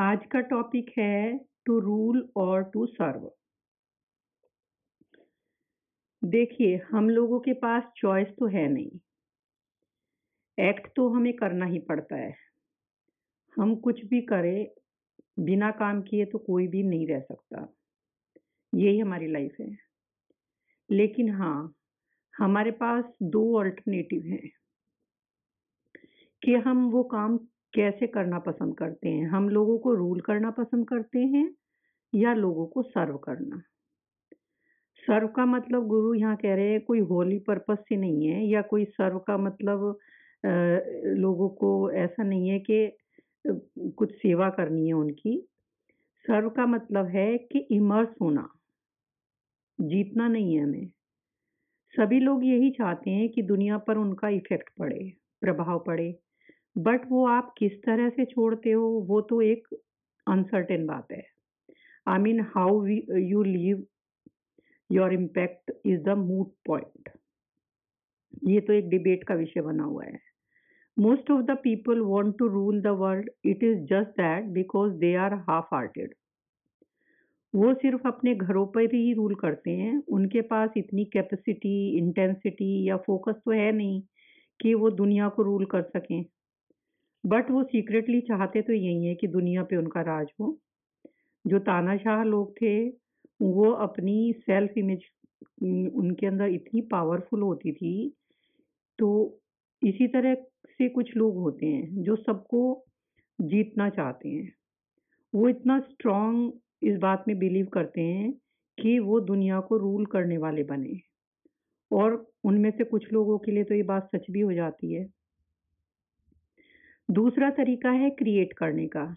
आज का टॉपिक है टू रूल और टू सर्व देखिए, हम लोगों के पास चॉइस तो है नहीं। एक्ट तो हमें करना ही पड़ता है। हम कुछ भी करें, बिना काम किए तो कोई भी नहीं रह सकता। यही हमारी लाइफ है। लेकिन हाँ हमारे पास दो अल्टरनेटिव हैं। कि हम वो काम कैसे करना पसंद करते हैं? हम लोगों को रूल करना पसंद करते हैं या लोगों को सर्व करना? सर्व का मतलब गुरु यहाँ कह रहे हैं कोई होली पर्पस से नहीं है या कोई सर्व का मतलब आ, लोगों को ऐसा नहीं है कि कुछ सेवा करनी है उनकी। सर्व का मतलब है कि इमर्स होना। जीतना नहीं है हमें। सभी लोग यही चाहते हैं कि दुनिया पर उनका इफ़ेक्ट पड़े प्रभाव पड़े। बट वो आप किस तरह से छोड़ते हो, वो तो एक अनसर्टेन बात है। I mean how you leave your impact is the moot point ये तो एक डिबेट का विषय बना हुआ है। Most of the people want to rule the world it is just that because they are half hearted वो सिर्फ़ अपने घरों पर ही रूल करते हैं। उनके पास इतनी कैपेसिटी इंटेंसिटी या फोकस तो है नहीं कि वो दुनिया को रूल कर सकें। बट वो सीक्रेटली चाहते तो यही है कि दुनिया पे उनका राज हो। जो तानाशाह लोग थे, वो अपनी सेल्फ इमेज उनके अंदर इतनी पावरफुल होती थी तो इसी तरह से कुछ लोग होते हैं जो सबको जीतना चाहते हैं। वो इतना स्ट्रांग इस बात में बिलीव करते हैं कि वो दुनिया को रूल करने वाले बने। और उनमें से कुछ लोगों के लिए तो ये बात सच भी हो जाती है। दूसरा तरीका है क्रिएट करने का।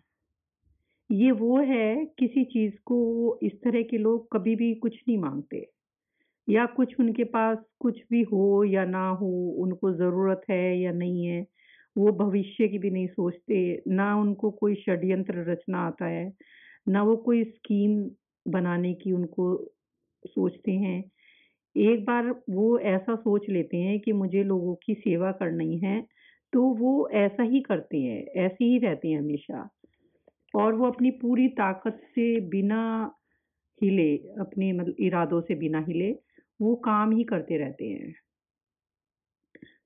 ये वो है, किसी चीज़ को इस तरह के लोग कभी भी कुछ नहीं मांगते। या कुछ उनके पास कुछ भी हो या ना हो, उनको ज़रूरत है या नहीं है, वो भविष्य की भी नहीं सोचते। ना उनको कोई षड्यंत्र रचना आता है, ना वो कोई स्कीम बनाने की उनको सोचते हैं। एक बार वो ऐसा सोच लेते हैं कि मुझे लोगों की सेवा करनी है तो वो ऐसा ही करते हैं, ऐसे ही रहते हैं हमेशा। और वो अपनी पूरी ताकत से बिना हिले, अपने मतलब इरादों से बिना हिले, वो काम ही करते रहते हैं।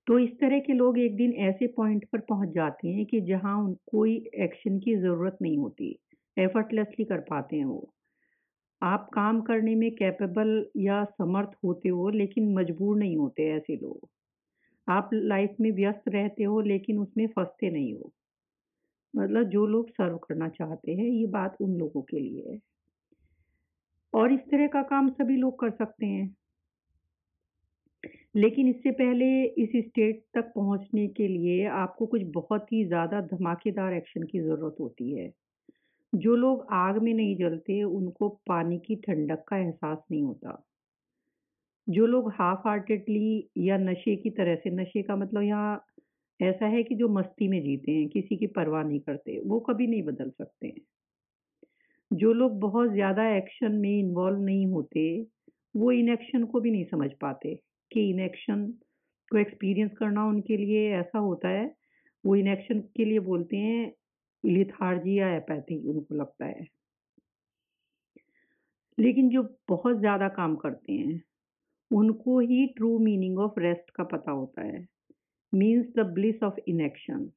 तो इस तरह के लोग एक दिन ऐसे पॉइंट पर पहुँच जाते हैं कि जहाँ उन, कोई एक्शन की ज़रूरत नहीं होती एफर्टलेसली कर पाते हैं वो। आप काम करने में कैपेबल या समर्थ होते हो, लेकिन मजबूर नहीं होते ऐसे लोग। आप लाइफ में व्यस्त रहते हो, लेकिन उसमें फंसते नहीं हो। मतलब जो लोग सर्व करना चाहते हैं, ये बात उन लोगों के लिए है। और इस तरह का काम सभी लोग कर सकते हैं। लेकिन इससे पहले इस स्टेट तक पहुँचने के लिए आपको कुछ बहुत ही ज़्यादा धमाकेदार एक्शन की ज़रूरत होती है। जो लोग आग में नहीं जलते, उनको पानी की ठंडक का एहसास नहीं होता। जो लोग हाफ़ हार्टेडली या नशे की तरह से, नशे का मतलब यहाँ ऐसा है कि जो मस्ती में जीते हैं, किसी की परवाह नहीं करते, वो कभी नहीं बदल सकते। हैं जो लोग बहुत ज़्यादा एक्शन में इन्वॉल्व नहीं होते, वो इनएक्शन को भी नहीं समझ पाते कि इनएक्शन को एक्सपीरियंस करना उनके लिए ऐसा होता है। वो इनएक्शन के लिए बोलते हैं लिथार्जी या एपैथी उनको लगता है। लेकिन जो बहुत ज़्यादा काम करते हैं उनको ही ट्रू मीनिंग ऑफ़ रेस्ट का पता होता है। Means the bliss of inaction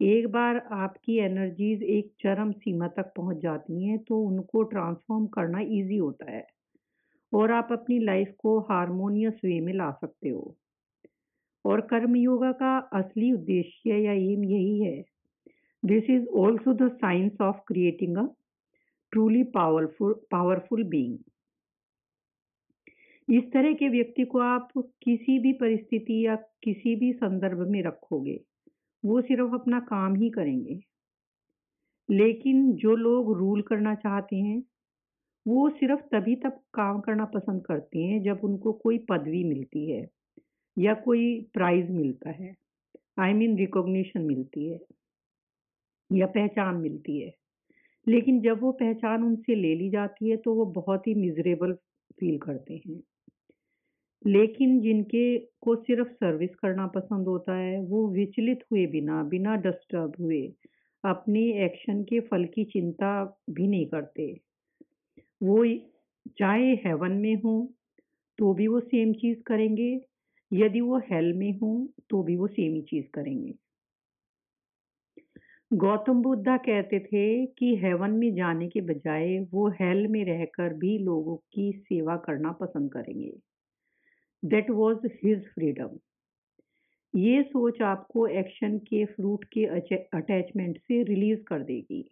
एक बार आपकी एनर्जीज एक चरम सीमा तक पहुँच जाती हैं तो उनको ट्रांसफॉर्म करना इजी होता है। और आप अपनी लाइफ को हारमोनियस वे में ला सकते हो। और कर्म योगा का असली उद्देश्य या एम यही है। This is also the science of creating a truly powerful powerful being इस तरह के व्यक्ति को आप किसी भी परिस्थिति या किसी भी संदर्भ में रखोगे, वो सिर्फ़ अपना काम ही करेंगे। लेकिन जो लोग रूल करना चाहते हैं, वो सिर्फ़ तभी तक काम करना पसंद करते हैं जब उनको कोई पदवी मिलती है या कोई प्राइज मिलता है। आई मीन रिकॉग्निशन मिलती है या पहचान मिलती है। लेकिन जब वो पहचान उनसे ले ली जाती है तो वो बहुत ही मिजरेबल फील करते हैं। लेकिन जिनके को सिर्फ़ सर्विस करना पसंद होता है, वो विचलित हुए बिना बिना डिस्टर्ब हुए, अपने एक्शन के फल की चिंता भी नहीं करते। वो चाहे हेवन में हो तो भी वो सेम चीज़ करेंगे। यदि वो हेल में हो तो भी वो सेम ही चीज़ करेंगे। गौतम बुद्धा कहते थे कि हेवन में जाने के बजाय वो हेल में रहकर भी लोगों की सेवा करना पसंद करेंगे। दैट वॉज़ हिज फ्रीडम ये सोच आपको एक्शन के फ्रूट के अटैचमेंट से रिलीज़ कर देगी।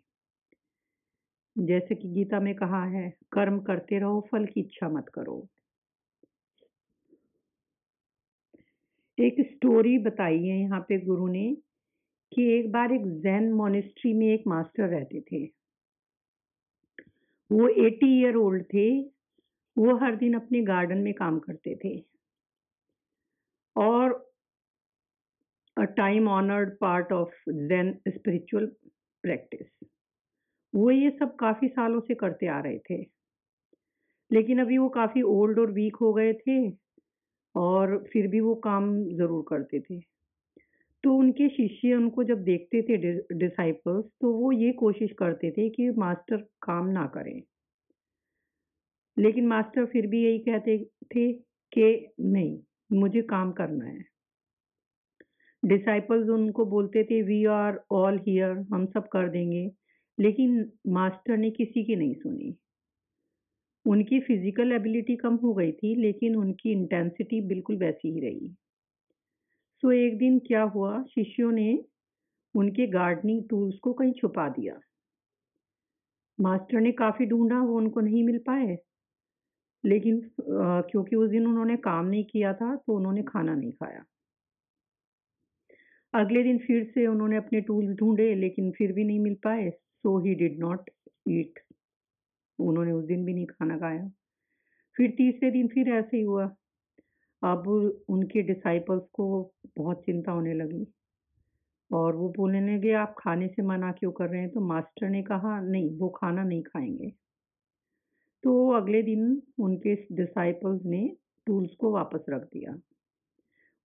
जैसे कि गीता में कहा है, कर्म करते रहो, फल की इच्छा मत करो। एक स्टोरी बताई है यहाँ पे गुरु ने कि एक बार एक जैन मोनिस्ट्री में एक मास्टर रहते थे। वो एटी ईयर ओल्ड थे, वो हर दिन अपने गार्डन में काम करते थे। और a time honored part of Zen spiritual practice. वो ये सब काफ़ी सालों से करते आ रहे थे। लेकिन अभी वो काफ़ी ओल्ड और वीक हो गए थे और फिर भी वो काम ज़रूर करते थे। तो उनके शिष्य उनको जब देखते थे डिसाइपल्स तो वो ये कोशिश करते थे कि मास्टर काम ना करें। लेकिन मास्टर फिर भी यही कहते थे कि नहीं मुझे काम करना है। डिसाइपल्स उनको बोलते थे वी आर ऑल हियर हम सब कर देंगे। लेकिन मास्टर ने किसी की नहीं सुनी। उनकी फ़िज़िकल एबिलिटी कम हो गई थी लेकिन उनकी इंटेंसिटी बिल्कुल वैसी ही रही। सो so, एक दिन क्या हुआ? शिष्यों ने उनके गार्डनिंग टूल्स को कहीं छुपा दिया। मास्टर ने काफ़ी ढूंढा वो उनको नहीं मिल पाए। लेकिन क्योंकि उस दिन उन्होंने काम नहीं किया था तो उन्होंने खाना नहीं खाया। अगले दिन फिर से उन्होंने अपने टूल्स ढूंढे, लेकिन फिर भी नहीं मिल पाए सो ही डिड नॉट ईट उन्होंने उस दिन भी नहीं खाना खाया। फिर तीसरे दिन फिर ऐसे ही हुआ। अब उनके डिसाइपल्स को बहुत चिंता होने लगी और वो बोलने लगे, आप खाने से मना क्यों कर रहे हैं? तो मास्टर ने कहा, नहीं, वो खाना नहीं खाएँगे। तो अगले दिन उनके डिसाइपल्स ने टूल्स को वापस रख दिया।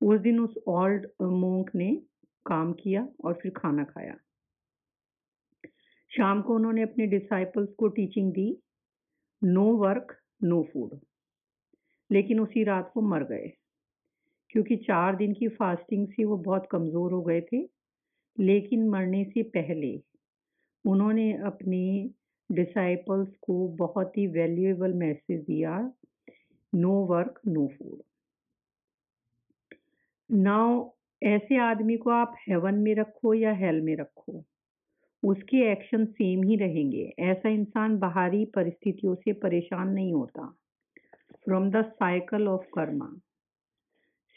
उस दिन उस ओल्ड मोंक ने काम किया और फिर खाना खाया। शाम को उन्होंने अपने डिसाइपल्स को टीचिंग दी। नो वर्क नो फ़ूड लेकिन उसी रात वो मर गए। क्योंकि चार दिन की फास्टिंग से वो बहुत कमज़ोर हो गए थे। लेकिन मरने से पहले उन्होंने अपने डिसाइपल्स को बहुत ही वैल्यूएबल मैसेज दिया। No work no food now ऐसे आदमी को आप हेवन में रखो या हेल में रखो, उसके एक्शन सेम ही रहेंगे। ऐसा इंसान बाहरी परिस्थितियों से परेशान नहीं होता। From the cycle of karma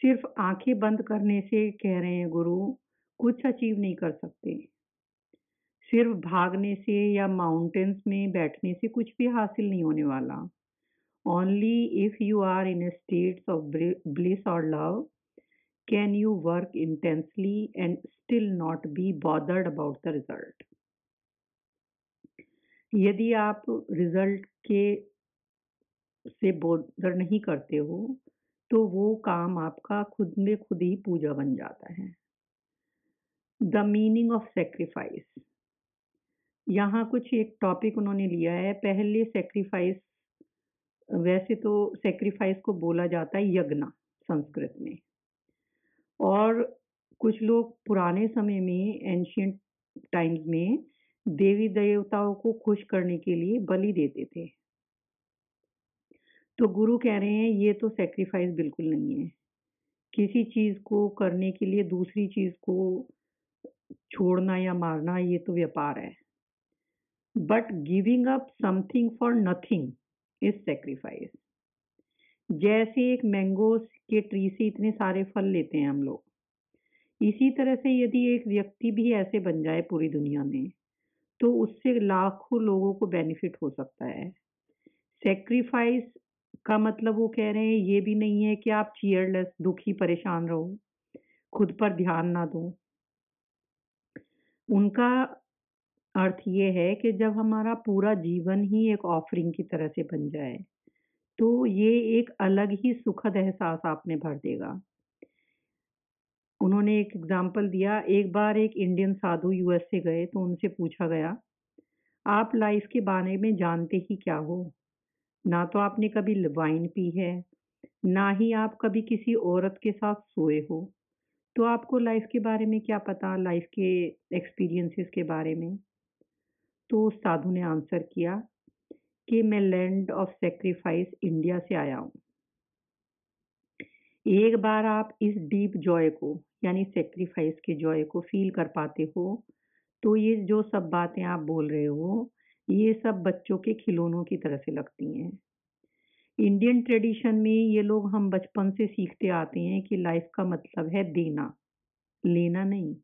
सिर्फ़ आँखें बंद करने से कह रहे हैं, गुरु, कुछ अचीव नहीं कर सकते। सिर्फ़ भागने से या माउंटेन्स में बैठने से कुछ भी हासिल नहीं होने वाला। Only if you are in states of bliss और love can you work intensely and still not be bothered about the result यदि आप रिज़ल्ट के से बोधर नहीं करते हो तो वो काम आपका खुद में खुद ही पूजा बन जाता है। द मीनिंग ऑफ़ सेक्रीफाइस यहाँ कुछ एक टॉपिक उन्होंने लिया है, पहले सेक्रीफाइस वैसे तो सेक्रीफाइस को बोला जाता है यज्ञ संस्कृत में। और कुछ लोग पुराने समय में एंशियंट टाइम्स में देवी देवताओं को खुश करने के लिए बलि देते थे। तो गुरु कह रहे हैं, ये तो सेक्रीफाइस बिल्कुल नहीं है। किसी चीज़ को करने के लिए दूसरी चीज़ को छोड़ना या मारना, ये तो व्यापार है। But giving up something for nothing is sacrifice जैसे एक मैंगो के ट्री से इतने सारे फल लेते हैं हम लोग। इसी तरह से यदि एक व्यक्ति भी ऐसे बन जाए पूरी दुनिया में तो उससे लाखों लोगों को बेनिफिट हो सकता है। सेक्रीफाइस का मतलब वो कह रहे हैं, ये भी नहीं है कि आप चीयरलेस दुखी, परेशान रहो। खुद पर ध्यान ना दो। उनका अर्थ ये है कि जब हमारा पूरा जीवन ही एक ऑफरिंग की तरह से बन जाए तो ये एक अलग ही सुखद एहसास आप में भर देगा। उन्होंने एक एग्ज़ाम्पल दिया, एक बार एक इंडियन साधु यूएस से गए तो उनसे पूछा गया, आप लाइफ के बारे में जानते ही क्या हो? ना तो आपने कभी वाइन पी है, ना ही आप कभी किसी औरत के साथ सोए हो। तो आपको लाइफ के बारे में क्या पता लाइफ के एक्सपीरियंसेस के बारे में? तो साधु ने आंसर किया कि मैं लैंड ऑफ़ सेक्रीफाइस इंडिया से आया हूँ। एक बार आप इस डीप जॉय को, यानी सेक्रीफाइस के जॉय को फील कर पाते हो तो ये जो सब बातें आप बोल रहे हो, ये सब बच्चों के खिलौनों की तरह से लगती हैं। इंडियन ट्रेडिशन में ये लोग हम बचपन से सीखते आते हैं कि लाइफ का मतलब है देना। लेना नहीं।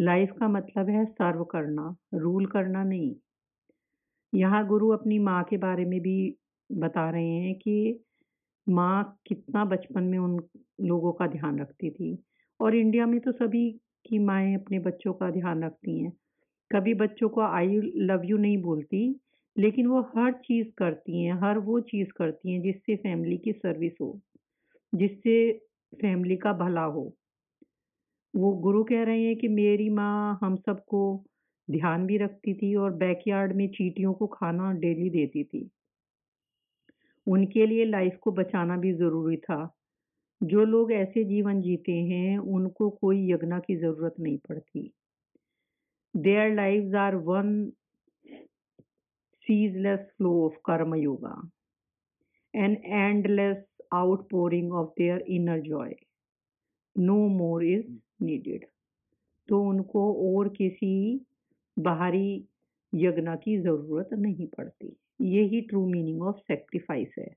लाइफ का मतलब है सर्व करना रूल करना नहीं। यहाँ गुरु अपनी माँ के बारे में भी बता रहे हैं कि माँ कितना बचपन में उन लोगों का ध्यान रखती थी। और इंडिया में तो सभी की माएँ अपने बच्चों का ध्यान रखती हैं। कभी बच्चों को आई लव यू नहीं बोलती, लेकिन वो हर चीज़ करती हैं, हर वो चीज़ करती हैं जिससे फैमिली की सर्विस हो, जिससे फैमिली का भला हो। वो गुरु कह रहे हैं कि मेरी माँ हम सबको ध्यान भी रखती थी और बैकयार्ड में चीटियों को खाना डेली देती थी। उनके लिए लाइफ को बचाना भी ज़रूरी था। जो लोग ऐसे जीवन जीते हैं उनको कोई यज्ञा की ज़रूरत नहीं पड़ती। There lives are one ceaseless flow of karma yoga, an endless outpouring of their inner joy. No more is needed. तो उनको और किसी बाहरी यज्ञ की ज़रूरत नहीं पड़ती यही ट्रू मीनिंग ऑफ़ सेक्रीफाइस है